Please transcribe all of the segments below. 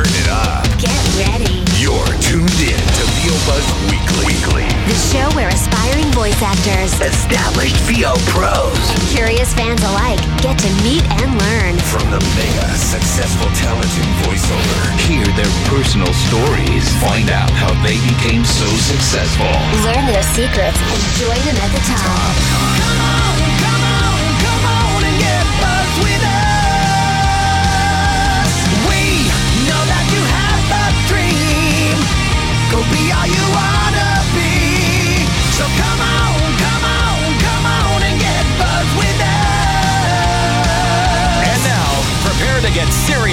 turn it up. Get ready. You're tuned in to VO Buzz Weekly. Weekly. The show where aspiring voice actors Established VO pros and curious fans alike get to meet and learn. from the mega successful talent in voiceover. Hear their personal stories. Find out how they became so successful. Learn their secrets and join them at the top. And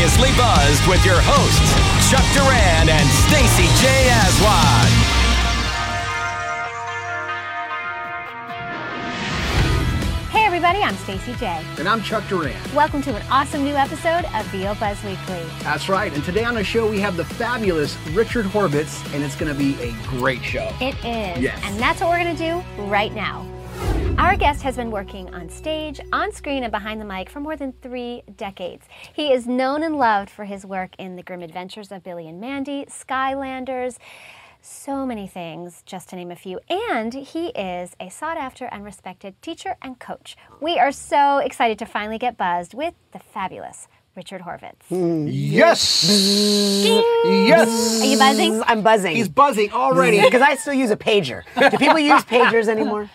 seriously buzzed with your hosts, Chuck Duran and Stacey J. Aswad. Everybody, I'm Stacey J. And I'm Chuck Duran. Welcome to an awesome new episode of VO Buzz Weekly. That's right. And today on the show, we have the fabulous Richard Horvitz, and it's going to be a great show. It is. Yes. And that's what we're going to do right now. Our guest has been working on stage, on screen, and behind the mic for more than three decades. He is known and loved for his work in The Grim Adventures of Billy and Mandy, Skylanders, so many things, just to name a few. And he is a sought after and respected teacher and coach. We are so excited to finally get buzzed with the fabulous Richard Horvitz. Yes! Yes! Are you buzzing? I'm buzzing. He's buzzing already. because I still use a pager. Do people use pagers anymore?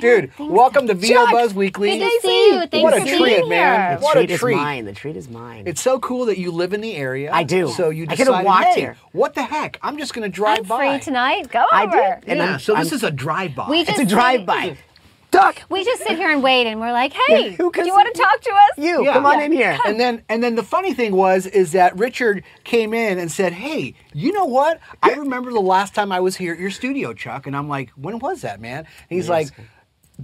Dude, think welcome to VO Chuck, Buzz Weekly. Good to see you. Thanks What a treat, man. The What a treat treat. is mine. The treat is mine. It's so cool that you live in the area. I do. So you I decided, could've walked hey, here. what the heck? I'm just going to drive I'm by. free tonight. Go I over. did. And Yeah, I'm- so this I'm- is a drive-by. It's a drive-by. Duck. We just sit here and wait, and we're like, "Hey, who do can you want to talk to us?" You Yeah. come on Yeah. in here. And then and then the funny thing was is that Richard came in and said, "Hey, you know what? I remember the last time I was here at your studio, Chuck." And I'm like, "When was that, man?" And he's like,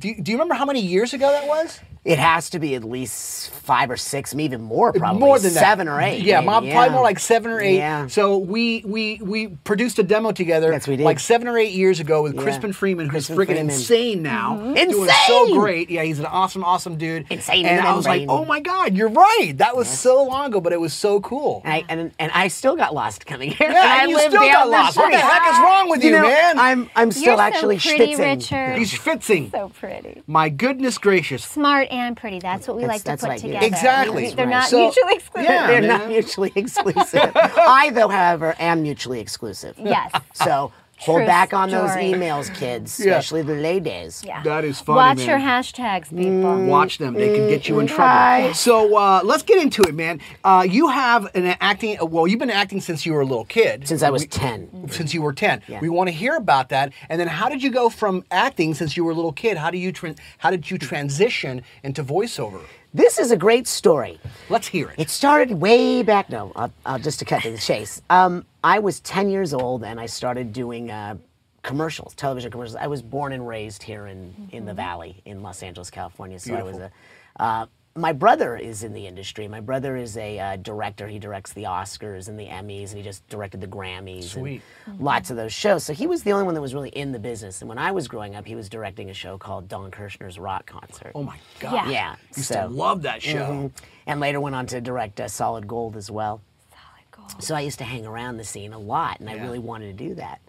do you, "Do you remember how many years ago that was?" It has to be at least five or six, maybe even more, probably more than that. seven or eight. Yeah, maybe, mom, yeah. probably more like seven or eight. Yeah. So we we we produced a demo together. Yes, we did. Like seven or eight years ago with Yeah. Crispin Freeman, who's freaking insane now. Mm-hmm. Doing so great. Yeah, he's an awesome, awesome dude. Insane And in I was like, oh my god, you're right. That was so long ago, but it was so cool. And I, and, and I still got lost coming here. Yeah, and I and you live still down got the lost. What the street. heck is wrong with you, know, man? I'm I'm still You're so actually pretty, schwitzing. Richard. He's fitzing. So pretty, My goodness gracious. smart, and pretty. That's what we That's- like to put what I do. together. Exactly. They're Right. not So- mutually exclusive. Yeah. They're man. not mutually exclusive. I, though, however, am mutually exclusive. Yes. So hold True back on those emails, kids, Yeah. especially the ladies. Yeah. That is funny, Watch man. your hashtags, people. Watch them; they can get you in trouble. Right. So uh, let's get into it, man. Uh, you have an acting. Well, you've been acting since you were a little kid. Since I was We- 10. Since you were ten. Yeah. We want to hear about that. And then, how did you go from acting since you were a little kid? How do you tran How did you transition into voiceover? This is a great story. Let's hear it. It started way back. No, I'll, I'll just to cut to the chase. Um, I was 10 years old and I started doing uh, commercials, television commercials. I was born and raised here in, in the Valley in Los Angeles, California. So I was a. Uh, my brother is in the industry. My brother is a uh, director. He directs the Oscars and the Emmys, and he just directed the Grammys Sweet. and lots of those shows. So he was the only one that was really in the business. And when I was growing up, he was directing a show called Don Kirshner's Rock Concert. oh my God. Yeah. Yeah, Used so- to love that show. Mhm. And later went on to direct uh, Solid Gold as well. Solid Gold. So I used to hang around the scene a lot, and I really wanted to do that.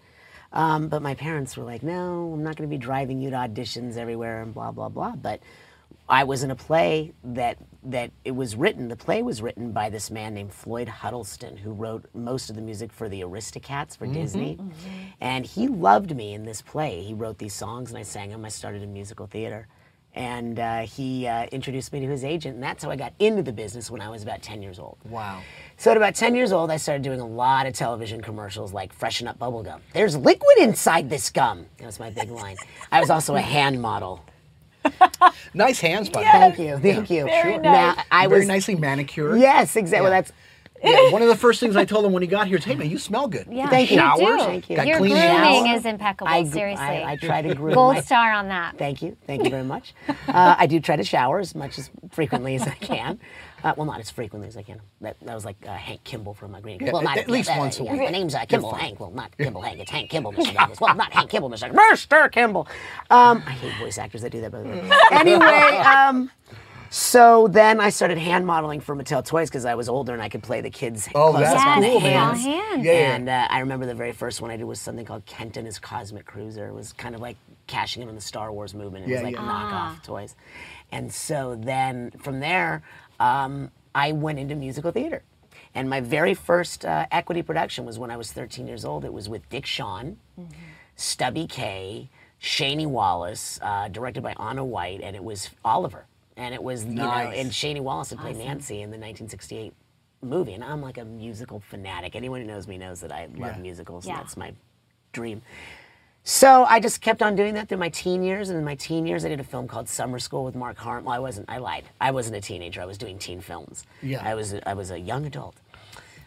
Um, but my parents were like, "No, I'm not going to be driving you to auditions everywhere and blah blah blah." But I was in a play that that it was written. The play was written by this man named Floyd Huddleston, who wrote most of the music for the Aristocats for Disney, and he loved me in this play. He wrote these songs, and I sang them. I started in musical theater. And uh, he uh, introduced me to his agent, and that's how I got into the business when I was about 10 years old. Wow. So at about 10 years old, I started doing a lot of television commercials like Freshen Up Bubble Gum. There's liquid inside this gum. That was my big line. I was also a hand model. Nice hands, by the way. Thank you, thank you. Very Now, nice. I Very was nicely manicured. yes, exactly. Well, that's Yeah, one of the first things I told him when he got here is, "Hey man, you smell good." Yeah, Thank you. do. Showers? Thank you. Got Your grooming shower? is impeccable. I, seriously, I, I try to groom gold my- star on that. Thank you, thank you very much. Uh, I do try to shower as much as frequently as I can. Uh, well, not as frequently as I can. That, that was like uh, Hank Kimball from my Green. Yeah, well, at- not at least uh, once a yeah, week. My name's uh, Kimball Hank. Well, not Kimball Hank. It's Hank Kimball, Mr. Douglas. Well, not Hank Kimball, Mr. Mr. Kimball. I hate voice actors that do that, by the way. Anyway, um, So then I started hand modeling for Mattel Toys because I was older and I could play the kids. Oh, close that's up on the cool, man. hands. Hands. Yeah, yeah. And uh, I remember the very first one I did was something called Kent and his Cosmic Cruiser. It was kind of like cashing in on the Star Wars movement. It Yeah, was like yeah. knockoff toys. And so then from there, um, I went into musical theater. And my very first uh, equity production was when I was 13 years old. It was with Dick Shawn, Stubby Kaye, Shani Wallis, uh, directed by Onna White, and it was Oliver. And it was, you know, and Shani Wallis had played Nancy in the 1968 movie. And I'm like a musical fanatic. Anyone who knows me knows that I love Yeah. musicals. Yeah. And that's my dream. So I just kept on doing that through my teen years. And in my teen years, I did a film called Summer School with Mark Harmon. Well, I wasn't. I lied. I wasn't a teenager. I was doing teen films. Yeah. I was. A, I was a young adult.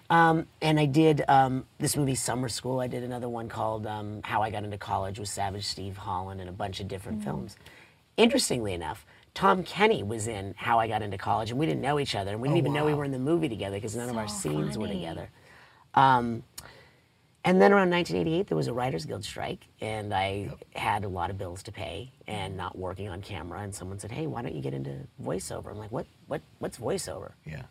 Um, and I did um, this movie Summer School. I did another one called um, How I Got Into College with Savage Steve Holland and a bunch of different films. Interestingly enough, Tom Kenny was in How I Got Into College, and we didn't know each other, and we didn't even know we were in the movie together because none of our So scenes were together. Um, and then around 1988, there was a Writers Guild strike, and I had a lot of bills to pay and not working on camera. And someone said, "Hey, why don't you get into voiceover?" I'm like, "What? What? What's voiceover?" Yeah.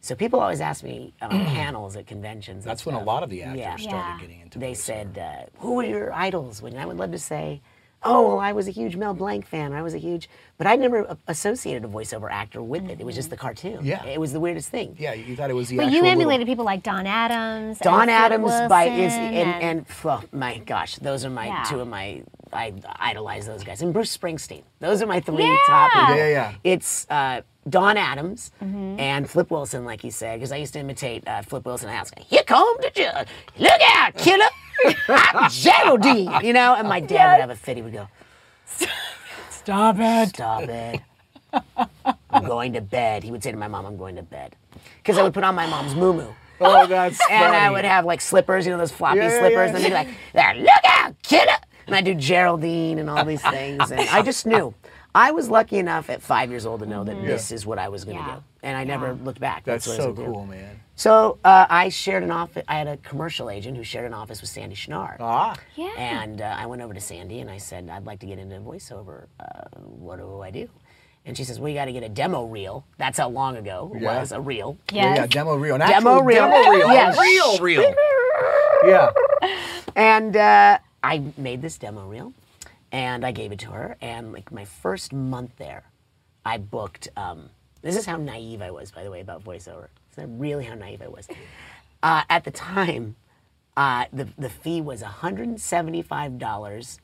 So people always ask me on panels at conventions. That's when a lot of the actors Yeah. started Yeah. getting into They voiceover. said, uh, "Who were your idols?" When I would love to say, "Oh, well, I was a huge Mel Blanc fan. I was a huge," but I never associated a voiceover actor with it. It was just the cartoon. Yeah. it was the weirdest thing. Yeah, you thought it was the But actual you little- emulated people like Don Adams. Don Flip Adams by is Wilson and, and, oh my gosh, those are my Yeah. two of my I idolize those guys and Bruce Springsteen. Those are my three Yeah. top. Yeah, yeah, yeah. It's uh, Don Adams Mm-hmm. and Flip Wilson, like you said, because I used to imitate uh, Flip Wilson. I was like, "Here come the judge! Look out, killer! I'm Geraldine!" You know, and my dad would have a fit. He would go, Stop it. Stop it. I'm going to bed. He would say to my mom, I'm going to bed. Because I would put on my mom's moo moo. Oh, that's And I would have like slippers, you know, those floppy Yeah, yeah, slippers. yeah. And they'd be like, there, look out, kid. And I'd do Geraldine and all these things. And I just knew. I was lucky enough at five years old to know that mm-hmm. this is what I was going to Yeah. do. And I never looked back. That's what I so was gonna do. cool, man. So uh, I shared an office. I had a commercial agent who shared an office with Sandy Schnarr. Ah. Yeah. And uh, I went over to Sandy and I said, I'd like to get into voiceover. Uh, what do I do? And she says, Well, you got to get a demo reel. That's how long ago it Yeah. was a reel. Yeah, Yes. yeah, demo reel. An Demo reel. Demo reel. Yes. Real reel. Yeah. And uh, I made this demo reel and I gave it to her. And like my first month there, I booked. Um, this is how naive I was, by the way, about voiceover. Is that really how naive I was? Uh, at the time, uh, the, the fee was $175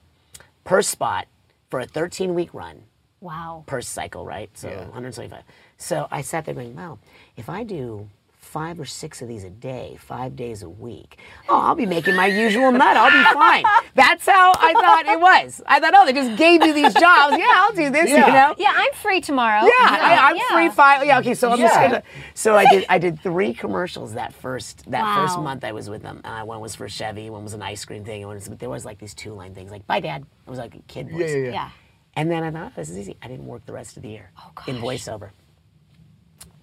per spot for a 13 week run. Wow. per cycle, right? So Yeah. 175. So I sat there going, wow, if I do five or six of these a day, five days a week, oh, I'll be making my usual nut. I'll be fine. That's how I thought it was. I thought, oh, they just gave you these jobs. Yeah, I'll do this, Yeah. you know? Yeah, I'm free tomorrow. Yeah, I, I'm yeah. free five. Yeah, okay. So I'm just gonna. So I did. I did three commercials that first that first month I was with them. Uh, one was for Chevy. One was an ice cream thing. And one was, but there was like these two line things like "Bye, Dad." It was like a kid voice. Yeah, yeah, yeah. Yeah. And then I thought, this is easy. I didn't work the rest of the year Oh, in voiceover.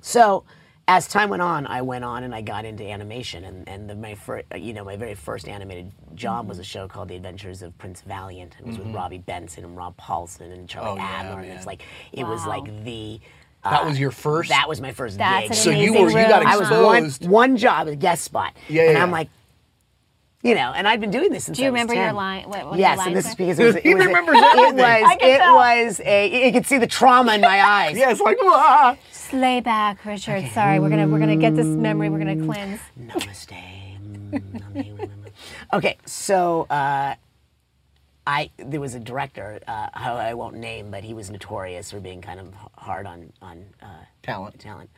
So as time went on, I went on and I got into animation. And, and the, my fir- uh, you know, my very first animated job was a show called The Adventures of Prince Valiant. It was with Robby Benson and Rob Paulsen and Charlie Mm-hmm. Oh, yeah, Adler. and man. it's like, it was Wow. like the. uh, That was your first? That was my first That's gig. an So you amazing were- you got room. I was one, exposed. one job, a guest spot. Yeah, yeah and I'm like, you know, and I've been doing this since Do you I was remember your line- what- what your yes, lines and this were? is because it was. He it was, remembers it everything. was. I can it tell. was a. You could see the trauma in my eyes. Yeah, it's like, ah. Slay back, Richard. Sorry, we're gonna we're gonna get this memory. We're gonna cleanse. Namaste. Mm, okay, so uh, I there was a director uh, who I won't name, but he was notorious for being kind of hard on on uh, Talent. talent.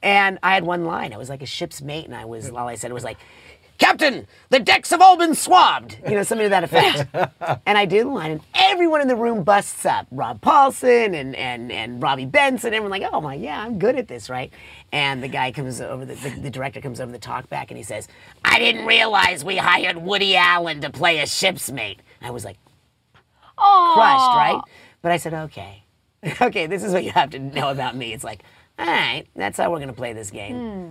And I had one line. I was like a ship's mate, and I was all I said it was like, "Captain, the decks have all been swabbed." You know, something to that effect. and I do the line, and everyone in the room busts up. Rob Paulsen and and and Robby Benson. Everyone like, "Oh my, yeah, I'm good at this, right?" And the guy comes over, the, the, the director comes over the talk back, and he says, "I didn't realize we hired Woody Allen to play a ship's mate." I was like, Oh, crushed, right? But I said, okay, okay, this is what you have to know about me. It's like, all right, that's how we're going to play this game. Hmm.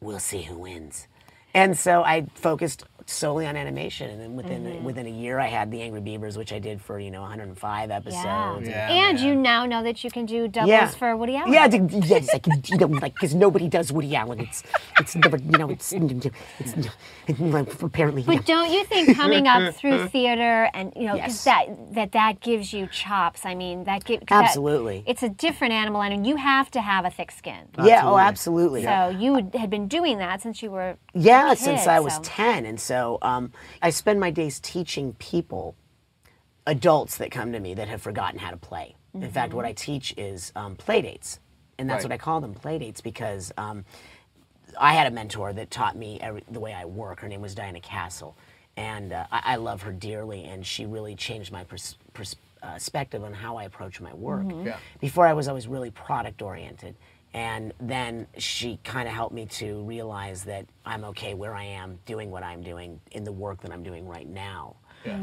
We'll see who wins. And so I focused solely on animation, and then within Mm-hmm. within a year, I had the Angry Beavers, which I did for you know 105 episodes. Yeah, and man. you now know that you can do doubles Yeah. for Woody Allen. Yeah, d- yes, like you know, like because nobody does Woody Allen. It's it's never, you know, it's it's, it's apparently. But don't you think coming up through theater and you know 'cause Yes. that that that gives you chops? I mean, that gives Absolutely. it's a different animal, and you have to have a thick skin. yeah, oh, absolutely. So you had been doing that since you were a Yeah, kid, since I was so- 10. And so um, I spend my days teaching people, adults that come to me that have forgotten how to play. In fact, what I teach is um, play dates. And that's Right. what I call them, play dates, because um, I had a mentor that taught me every, the way I work. Her name was Diana Castle. And uh, I, I love her dearly, and she really changed my pers- pers- uh, perspective on how I approach my work. Yeah. Before, I was always really product oriented. And then she kind of helped me to realize that I'm okay where I am, doing what I'm doing in the work that I'm doing right now.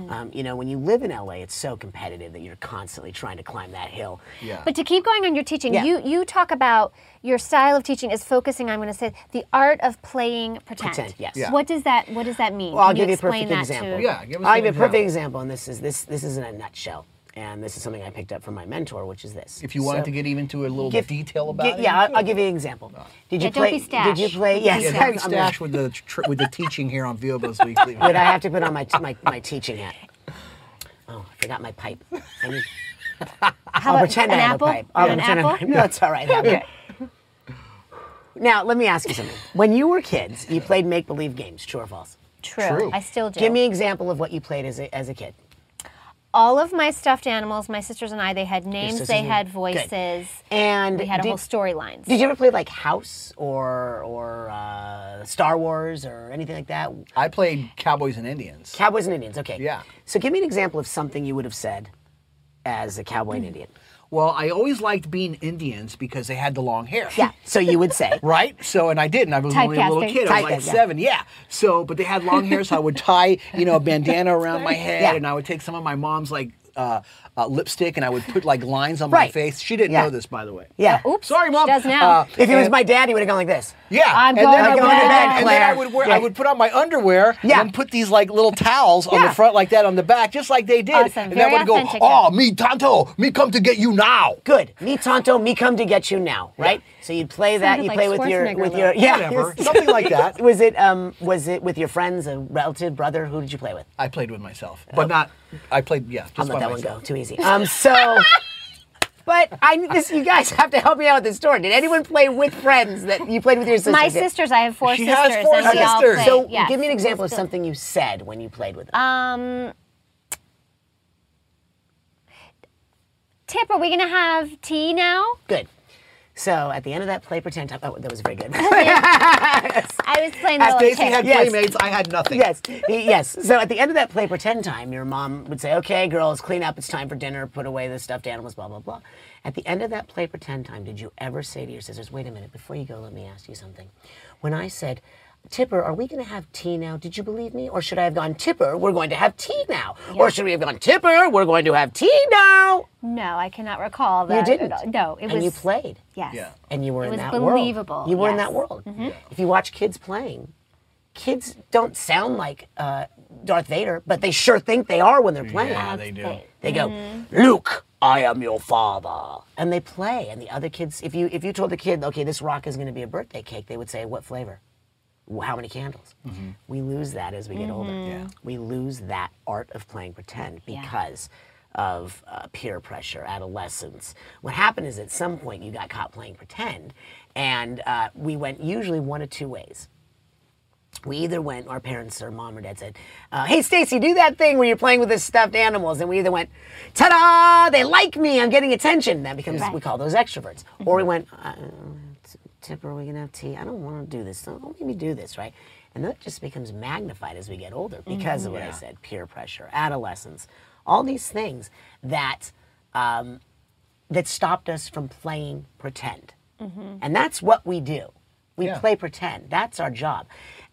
Um, you know, when you live in LA, it's so competitive that you're constantly trying to climb that hill. Yeah. But to keep going on your teaching, Yeah. you you talk about your style of teaching is focusing. I'm going to say the art of playing pretend. Pretend, yes. Yeah. What does that What does that mean? Well, I'll Can give you a perfect example. To, Yeah, give us I'll give you a perfect example. example, and this is this this is in a nutshell. And this is something I picked up from my mentor, which is this. If you wanted So- to get even to a little Give- detail about gi- it, yeah, I'll. I'll give you an example. Did you Yeah, don't play? be Did you play? Yes, Yeah, don't be I'm gonna- stash with the tr- with the teaching here on VO Buzz Weekly. But I have to put on my, my, my teaching hat. Oh, I forgot my pipe. I need, How I'll about pretend an I have apple? a pipe. I'll An pretend I have apple? No, it's all right. Okay. Now, let me ask you something. When you were kids, you played make believe games, true or false? True. True. I still do. Give me an example of what you played as a, as a kid. All of my stuffed animals. My sisters and I. They had names. They and- had good. voices. And We had a whole storylines. Did you ever play like House or or uh, Star Wars or anything like that? I played Cowboys and Indians. Cowboys and Indians. Okay. Yeah. So give me an example of something you would have said as a cowboy and Indian. Well, I always liked being Indians because they had the long hair. Yeah. So you would say. Right? So, and I didn't. I was only a little kid. I was like yeah. seven. Yeah. So, but they had long hair, so I would tie, you know, a bandana around my head, Yeah. and I would take some of my mom's like uh, uh, lipstick, and I would put like lines on my face. She didn't Yeah. know this, by the way. Yeah. Oops. Sorry, mom. She does now. Uh, If it was my dad, he would have gone like this. Yeah, I'm and going then to I would, bed, and then I would wear, Yeah. I would put on my underwear Yeah. and put these like little towels on Yeah. the front like that on the back, just like they did. Awesome. And Very then I would go, authentic, "Oh, me Tonto, me come to get you now." Good. Me Tonto, me come to get you now. Right. So you'd play that. You like play with your with your yeah Whatever, something like that. Was it um was it with your friends, a relative, brother? Who did you play with? I played with myself, but not. I played, yeah, just I'll let that one go. Too easy. Um. So. But I this you guys have to help me out with this story. Did anyone play with friends that you played with your sisters? my sisters. I have four She sisters. has four and we all sisters. played, So yes. give me an example of something you said when you played with them. Um, Tip, are we going to have tea now? Good. So at the end of that play pretend time, oh, that was very good. I was playing the As little Stacy had Yes. playmates, I had nothing. yes, yes. So at the end of that play pretend time, your mom would say, "Okay, girls, clean up. It's time for dinner. Put away the stuffed animals. Blah blah blah." At the end of that play pretend time, did you ever say to your sisters, "Wait a minute, before you go, let me ask you something"? When I said. Tipper, are we going to have tea now? Did you believe me? Or should I have gone, Tipper, we're going to have tea now? Or should we have gone, Tipper, we're going to have tea now? No, I cannot recall that. You that. didn't. at all. No, it and was. And you played. Yes. Yeah. and you were It in was that believable, world. You were in yes. Mm-hmm. that world. If you watch kids playing, kids don't sound like uh, Darth Vader, but they sure think they are when they're playing. Yeah, they do. They go, Mm-hmm. Luke, I am your father, and they play. And the other kids, if you if you told the kid, okay, this rock is going to be a birthday cake, they would say, what flavor? Wh- How many candles? Mm-hmm. We lose that as we get older. Mm-hmm. We lose that art of playing pretend Yeah. because of uh, peer pressure, adolescence. What happened is at some point you got caught playing pretend, and uh, we went usually one of two ways. We either went, our parents or mom or dad said, uh, "Hey, Stacy, do that thing where you're playing with the stuffed animals," and we either went, "Ta-da! They like me. I'm getting attention." That becomes we call those extroverts. Or we went, "Tipper, are we gonna have tea? I don't want to do this. Don't make me do this, right?" And that just becomes magnified as we get older because of mm-hmm. what I said: peer pressure, adolescence, all these things that um, that stopped us from playing pretend. Mm-hmm. And that's what we do. We Yeah. play pretend. That's our job.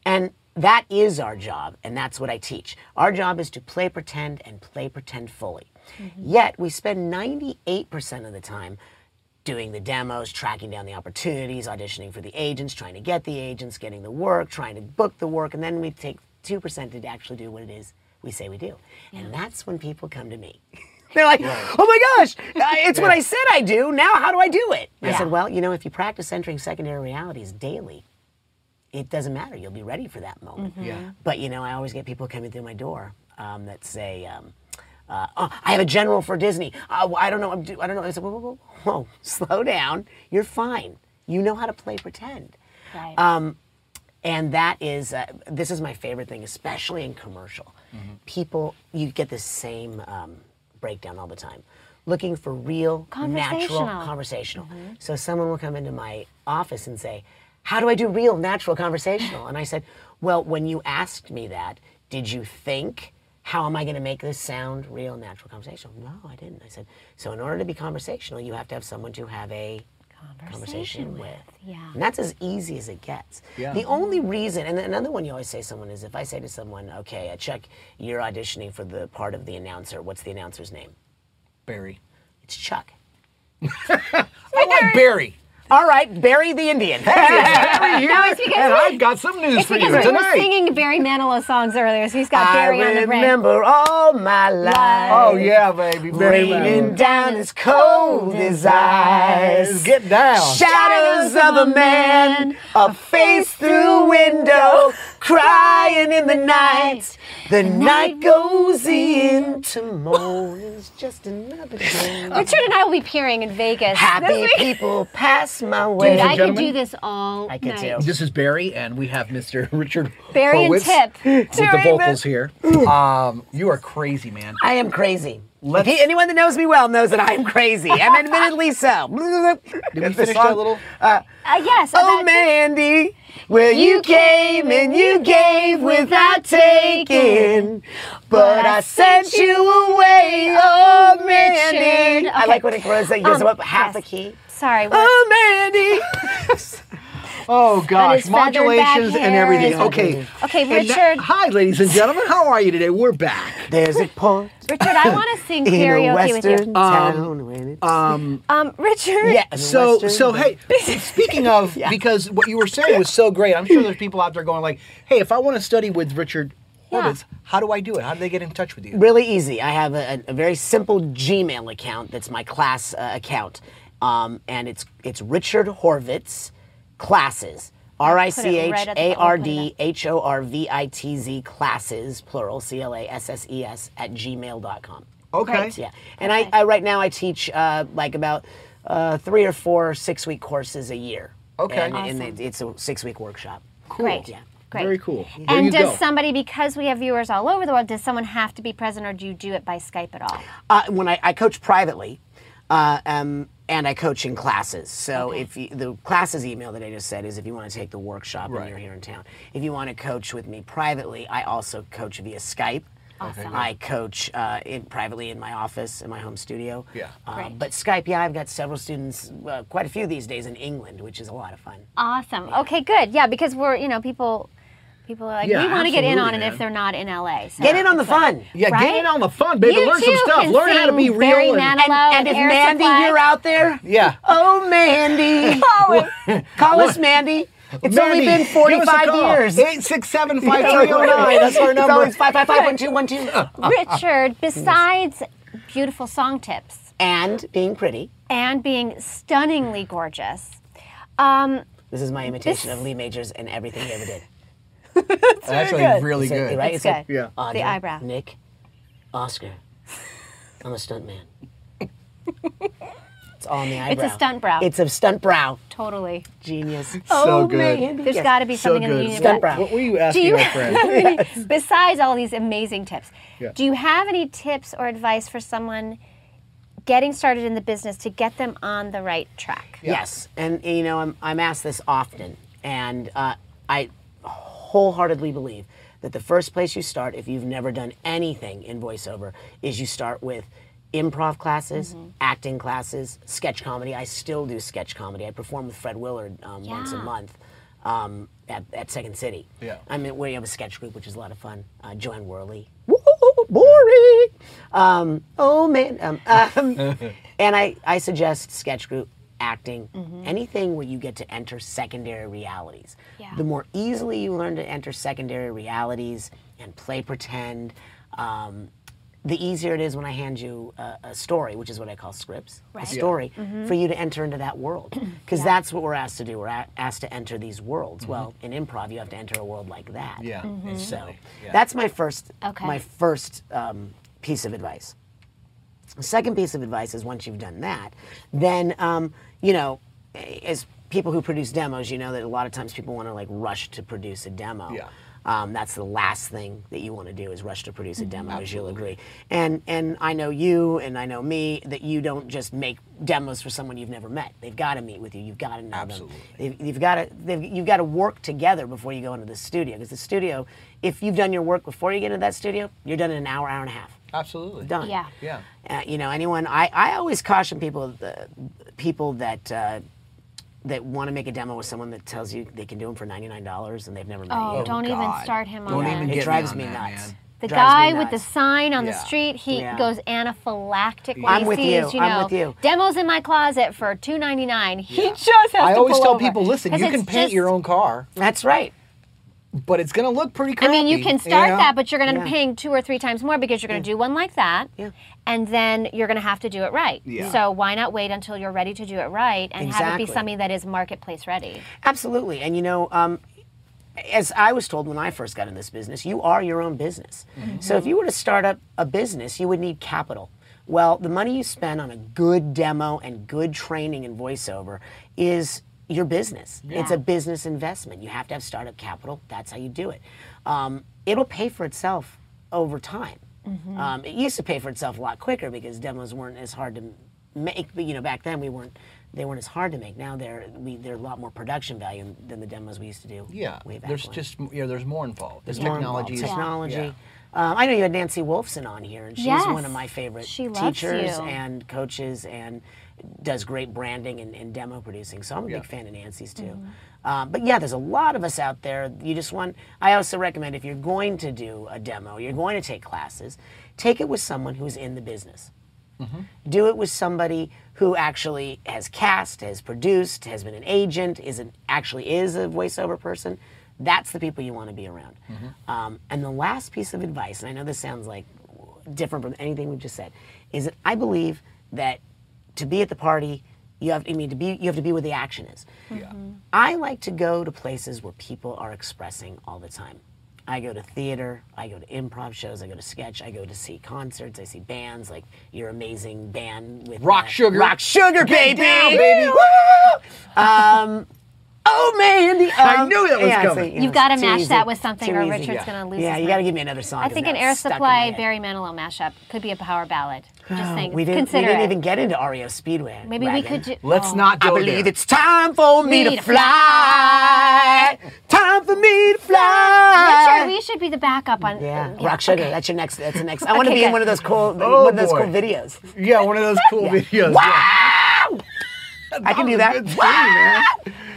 And that is our job, and that's what I teach. Our job is to play pretend and play pretend fully. Mm-hmm. Yet we spend 98% of the time doing the demos, tracking down the opportunities, auditioning for the agents, trying to get the agents, getting the work, trying to book the work, and then we take two percent to actually do what it is we say we do, and that's when people come to me. They're like, "Oh my gosh, I- it's what I said I do. Now, how do I do it?" I said, "Well, you know, if you practice entering secondary realities daily, it doesn't matter. You'll be ready for that moment." Yeah. But you know, I always get people coming through my door um, that say, um, uh, oh, "I have a general for Disney. Uh, I don't know. I'm do- I don't know." I said, "Whoa, whoa, whoa, whoa, slow down. You're fine. You know how to play pretend." Right. Um, and that is uh, this is my favorite thing, especially in commercial. People, you get the same um, breakdown all the time, looking for real, natural, Conversational. conversational. So someone will come into my office and say, "How do I do real, natural, conversational?" And I said, "Well, when you asked me that, did you think?" How am I going to make this sound real, natural, conversational? No, I didn't. I said, so in order to be conversational, you have to have someone to have a conversation with. yeah. And that's as easy as it gets. Yeah. The only reason, and another one you always say to someone is if I say to someone, okay, uh, Chuck, you're auditioning for the part of the announcer. What's the announcer's name? Barry. It's Chuck. I like Barry. All right, Barry the Indian. Barry here, No, it's because and we- I've got some news It's for because you we were singing Barry Manilow songs earlier, so he's got I Barry on the brain. remember all my life. Oh yeah, baby. Barry Raining Manilow. down as cold as ice. Get down. Shadows of a man, a face through window, crying in the night. The night goes into morning's just another day. Richard and I will be appearing in Vegas Happy people pass my way. Dude, I could gentlemen. do this all I could night. too. This is Barry, and we have Mr. Richard Barry and Tip. with the vocals here. Um, you are crazy, man. I am crazy. Let's- he- anyone that knows me well knows that I am crazy, and admittedly so. Did we finish that little? Uh, yes. Oh, about- Mandy, Well, you came and you gave without taking, but I sent you away. Oh, Mandy. Richard. I like when it grows, it goes Um, up half yes. a key. Sorry. we're- Oh, Mandy. Oh gosh, his feathered back modulations and everything. is- Okay. Okay, And now- Richard. hi, ladies and gentlemen. How are you today? We're back. There's a port Richard, I want to sing in a karaoke with western you. town when it's Um, Um, Richard. yeah, so western so hey, speaking of because what you were saying was so great. I'm sure there's people out there going like, "Hey, if I want to study with Richard Horvitz, how do I do it? How do they get in touch with you?" Really easy. I have a, a, a very simple Gmail account that's my class uh, account, um, and it's it's Richard Horvitz classes. R I C H right at the- A I'll R put it D H O R V I T Z classes plural C L A S S E S at gmail.com. Okay. Great. Yeah, and I, I right now I teach uh, like about uh, three or four six week courses a year. Okay. and, and Awesome. it- it's a six week workshop. Great. Yeah. Great. Very cool. There And does go. somebody, because we have viewers all over the world, does someone have to be present or do you do it by Skype at all? Uh, when I, I coach privately, uh, um, and I coach in classes. So if you, the classes email that I just said is if you want to take the workshop Right. and you're here in town. If you want to coach with me privately, I also coach via Skype. Awesome. I coach uh, in, privately in my office, in my home studio. Yeah. Uh, but Skype, yeah, I've got several students, uh, quite a few these days in England, which is a lot of fun. Awesome. Okay, good. Yeah, because we're, you know, people people are like, Yeah, we want to get in absolutely, on it man. if they're not in LA. So Get in on the it's like- fun. Yeah, Right? get in on the fun, baby. You Learn some stuff. can Learn how to be real. Barry and- Manilow. And, and if Mandy, Supply. you're out there, yeah. oh Mandy, call us Mandy. It's only been give us a 45 years. 867-5309. That's our It's number. always 555-1212. Richard, besides beautiful song tips And being pretty. and being stunningly gorgeous, um, This is my imitation This- of Lee Majors and everything he ever did. That's actually really So, good. Right? It's like, good. Yeah. Audrey, The eyebrow. Nick, Oscar. I'm a stunt man. it's all in the eyebrow. It's a stunt brow. It's a stunt brow. totally. Genius. So oh, good. Mandy. There's Yes. got to be So something in the good. union. Stunt brow. What were you Do asking, you my friend? have any, besides all these amazing tips, Yeah. do you have any tips or advice for someone getting started in the business to get them on the right track? Yes, and you know I'm I'm asked this often, and uh, I wholeheartedly believe that the first place you start, if you've never done anything in voiceover, is you start with improv classes, acting classes, sketch comedy. I still do sketch comedy. I perform with Fred Willard um, once a month. Um, at, at Second City. Yeah. I mean, we have a sketch group, which is a lot of fun. Uh, Jo Anne Worley. Woo, boring. Um, oh man. Um, um, and I, I suggest sketch group, acting, anything where you get to enter secondary realities. Yeah. The more easily you learn to enter secondary realities and play pretend, um, the easier it is when I hand you a, a story, which is what I call scripts, Right. a Yeah. story, for you to enter into that world. Because that's what we're asked to do. We're a- asked to enter these worlds. Well, in improv, you have to enter a world like that. Yeah, Mhm. So. Yeah. that's my first, Okay. my first um, piece of advice. The second piece of advice is once you've done that, then um, you know, eh, as people who produce demos, you know that a lot of times people want to like rush to produce a demo. Yeah. Um, that's the last thing that you want to do is rush to produce a demo, as you'll agree. And and I know you and I know me that you don't just make demos for someone you've never met. They've got to meet with you. You've got to know Absolutely. them. They've, you've got to they've, you've got to work together before you go into the studio. Because the studio, if you've done your work before you get into that studio, you're done in an hour, hour and a half Absolutely. done. Yeah. Yeah. Uh, you know, anyone. I, I always caution people, uh, people that uh, that want to make a demo with someone that tells you they can do them for ninety nine dollars and they've never met Oh, you. don't oh, even start him Don't on even that. get it drives on me, that, nuts. man. The Drives me guy with the sign on Yeah. the street, he Yeah. goes anaphylactic when I'm he with sees, you. you I'm with you. demos in my closet for two ninety nine. He just has to I to always pull tell over. people, listen, 'Cause you can paint just- your own car, That's right. but it's going to look pretty I mean, you can start know? that, but you're going to Yeah. be paying two or three times more because you're going to do one like that, Yeah. And then you're going to have to do it right. Yeah. So why not wait until you're ready to do it right and have it be something that is marketplace ready? Absolutely. And you know, um, as I was told when I first got in this business, you are your own business. So if you were to start up a business, you would need capital. Well, the money you spend on a good demo and good training and voiceover is your business. It's a business investment. You have to have startup capital. That's how you do it. Um, it'll pay for itself over time. Um, it used to pay for itself a lot quicker because demos weren't as hard to make. But you know, back then we weren't. They weren't as hard to make. Now they're we, they're a lot more production value than the demos we used to do. Yeah, way back there's when. just you know, there's more involved. There's More technology. is- Technology. Yeah. Um, I know you had Nancy Wolfson on here, and she's Yes. one of my favorite She teachers you. and coaches, and does great branding and, and demo producing. So I'm a Yeah. big fan of Nancy's too. Mm-hmm. Um, but yeah, there's a lot of us out there. You just want. I also recommend if you're going to do a demo, you're going to take classes, take it with someone who's in the business. Do it with somebody who actually has cast, has produced, has been an agent, is an, actually is a voiceover person. That's the people you want to be around. Um, and the last piece of advice, and I know this sounds like different from anything we've just said, is that I believe that to be at the party, you have. I mean, to be you have to be where the action is. Yeah. I like to go to places where people are expressing all the time. I go to theater, I go to improv shows, I go to sketch, I go to see concerts, I see bands like your amazing band with Rock Sugar. Rock Sugar, Get baby, down, baby. Um, oh man, the, I um, knew that was yeah, coming. see, You've it's gotta too match easy. that with something Too or easy. Richard's Yeah. gonna lose Yeah, his you got to give me another song. I think an Air stuck in my Supply. Barry Manilow mashup could be a power ballad. Just oh, saying. We didn't, we Consider didn't it. even get into REO Speedwagon. Maybe we could do. Let's oh. not I go believe there. it's time for me, Me to to fly. Time for me to fly. Richard, we should be the backup on. yeah, Rock Sugar. okay. That's your next. That's the next. I want to Okay, be in good. one of those cool, Oh, one of those boy. cool videos. Yeah, one of those cool videos. Wow! Yeah. I can do was a that. good scene, man.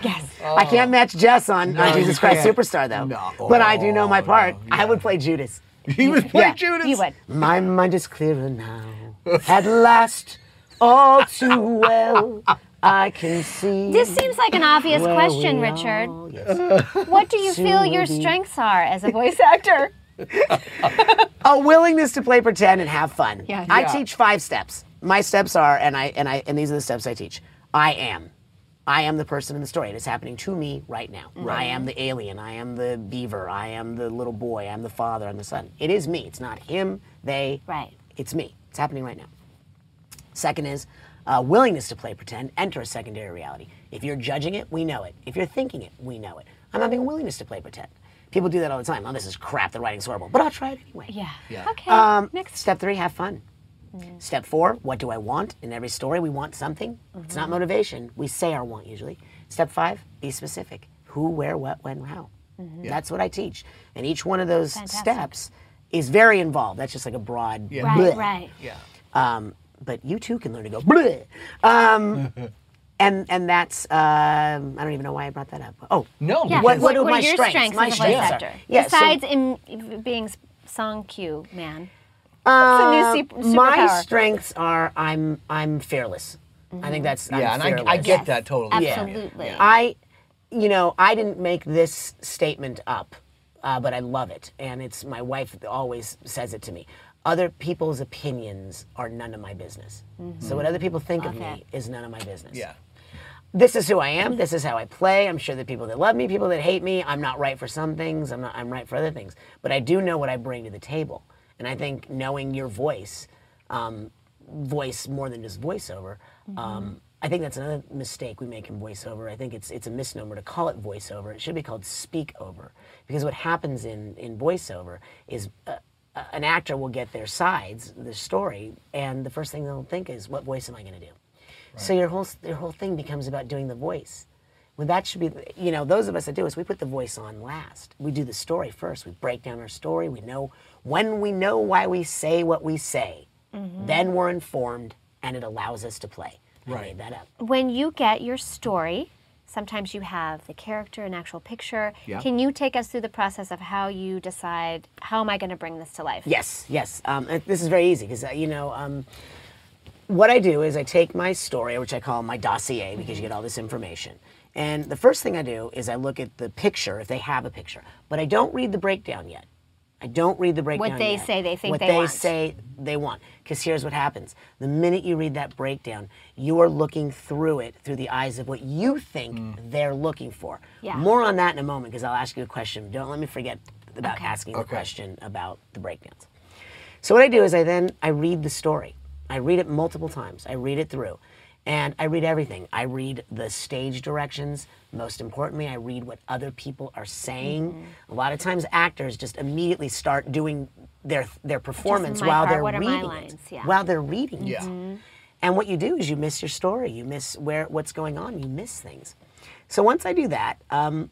Yes. I can't oh. match Jess on, No, on you Jesus Christ can't. Superstar though. No. But I do know my Oh, part. no, I would play Judas. He was playing Yeah. Judas. You would. My mind is clearer now. At last, all too well, I can see. This seems like an obvious question, Richard. all- yes. What do you feel your be- strengths are as a voice actor? a willingness to play pretend and have fun. Yeah. I Yeah. teach five steps. My steps are, and I and I and these are the steps I teach. I am. I am the person in the story. It is happening to me right now. I am the alien. I am the beaver. I am the little boy. I'm the father. I'm the son. It is me. It's not him, they. Right. It's me. It's happening right now. Second is uh, willingness to play pretend, enter a secondary reality. If you're judging it, we know it. If you're thinking it, we know it. I'm having a willingness to play pretend. People do that all the time. Oh, this is crap. The writing's horrible, but I'll try it anyway. Yeah. Yeah. Okay. Um, Next. Step three, have fun. Step four, what do I want? In every story, we want something. It's not motivation. We say our want usually. Step five, be specific. Who, where, what, when, how. That's what I teach. And each one of those Fantastic. steps is very involved. That's just like a broad. Yeah. Right. bleh. Right. Yeah. Um, but you too can learn to go. Bleh. Um, and and that's um, I don't even know why I brought that up. Oh No, Yeah. What- because- what are are my your strengths? strengths My as a voice strengths are- actor? Yeah, so- Besides in being song cue man. It's a new Uh, my strengths are I'm I'm fearless. I think that's I'm Yeah, and I, I get Yes, that totally. Yeah. Absolutely. I, you know, I didn't make this statement up, uh, but I love it, and it's my wife always says it to me. Other people's opinions are none of my business. So what other people think of me is none of my business. Yeah. This is who I am. This is how I play. I'm sure the people that love me, people that hate me, I'm not right for some things. I'm not. I'm right for other things. But I do know what I bring to the table, and I think knowing your voice, um, voice more than just voiceover. Um, I think that's another mistake we make in voiceover. I think it's it's a misnomer to call it voiceover. It should be called speak over, because what happens in in voiceover is. Uh, uh, an actor will get their sides, the story, and the first thing they'll think is, "What voice am I going to do?" So your whole your whole thing becomes about doing the voice. Well, that should be, you know, those of us that do this, we put the voice on last. We do the story first. We break down our story. We know when we know why we say what we say, then we're informed, and it allows us to play. I made that up. when you get your story, sometimes you have the character, an actual picture. Yeah. Can you take us through the process of how you decide how am I going to bring this to life? Yes, yes. Um, this is very easy because, uh, you know, um, what I do is I take my story, which I call my dossier because you get all this information. And the first thing I do is I look at the picture, if they have a picture. But I don't read the breakdown yet. I don't read the breakdown What they yet. say they think what they they want. say they want. Because here's what happens. The minute you read that breakdown, you are looking through it through the eyes of what you think mm. they're looking for. Yeah. More on that in a moment because I'll ask you a question. Don't let me forget about Okay. asking the question about the breakdowns. So what I do is I then I read the story. I read it multiple times. I read it through. And I read everything. I read the stage directions. Most importantly, I read what other people are saying. Mm-hmm. A lot of times actors just immediately start doing their their performance while part, they're what are my reading lines? it. Yeah. While they're reading Yeah. it. And what you do is you miss your story. You miss where what's going on. You miss things. So once I do that, um,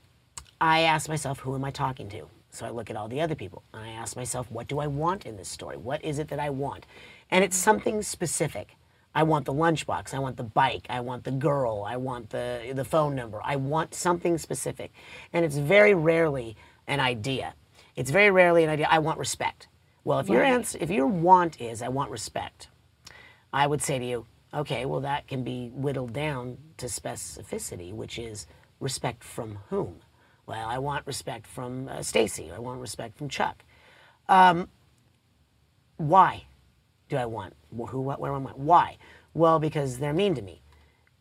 I ask myself, who am I talking to? So I look at all the other people. And I ask myself, what do I want in this story? What is it that I want? And it's mm-hmm. something specific. I want the lunchbox. I want the bike. I want the girl. I want the, the phone number. I want something specific. And it's very rarely an idea. It's very rarely an idea. I want respect. Well, if your answer, if your want is I want respect, I would say to you, okay, well, that can be whittled down to specificity, which is respect from whom? Well, I want respect from uh, Stacy. I want respect from Chuck. Um, why do I want who, what, where, when, what? Why? Well, because they're mean to me,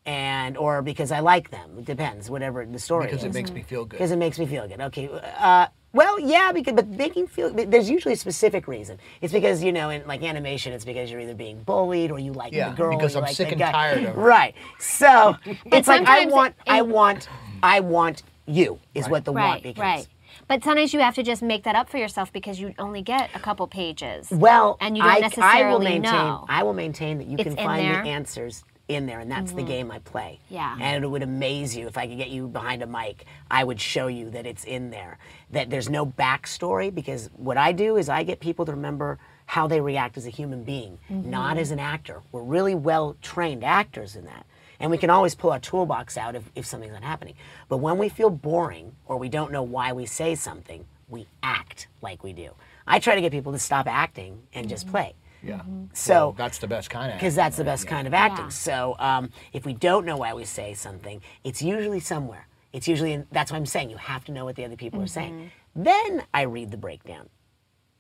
and or because I like them. It depends, whatever the story Because is. it makes me feel good. Because it makes me feel good. Okay. Uh, well, yeah, because but making feel there's usually a specific reason. It's because you know in like animation, it's because you're either being bullied or you like Yeah, the girl. or because you I'm like sick and guy. tired of it. Right. So it's like I want, it- I want, I want you is what the want Right, becomes. right. But sometimes you have to just make that up for yourself because you only get a couple pages. Well, and you don't I, necessarily I will maintain. know. I will maintain that you It's can find there? the answers in there, and that's the game I play. Yeah. And it would amaze you if I could get you behind a mic. I would show you that it's in there. That there's no backstory because what I do is I get people to remember how they react as a human being, Mm-hmm. not as an actor. We're really well trained actors in that. And we can always pull our toolbox out if, if something's not happening. But when we feel boring or we don't know why we say something, we act like we do. I try to get people to stop acting and just mm-hmm. play. Yeah. Mm-hmm. So Well, that's the best kind of. because that's the best kind of acting. Yeah. So um, if we don't know why we say something, it's usually somewhere. It's usually in, that's what I'm saying. You have to know what the other people are saying. Mm-hmm. Then I read the breakdown,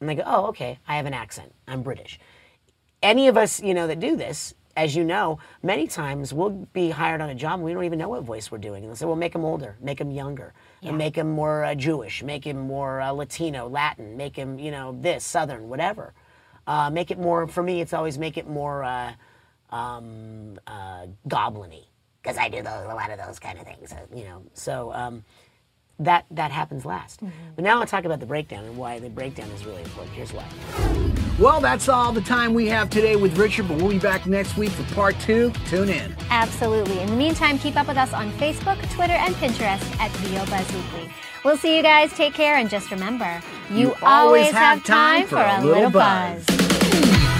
and I go, "Oh, okay. I have an accent. I'm British." Any of us, you know, that do this, as you know, many times we'll be hired on a job and we don't even know what voice we're doing. And they'll say, "Well, make them older, make them younger, and make them more uh, Jewish, make him more uh, Latino, Latin, make him, you know, this Southern, whatever." Uh, make it more for me. It's always make it more uh, um, uh, goblin-y because I do those, a lot of those kind of things. uh, you know, so um, that that happens last. Mm-hmm. But now I'll talk about the breakdown and why the breakdown is really important. Here's why. Well, that's all the time we have today with Richard, but we'll be back next week for part two. Tune in. Absolutely. In the meantime, keep up with us on Facebook, Twitter, and Pinterest at VO Buzz Weekly. We'll see you guys. Take care, and just remember, you, always have time for a little buzz.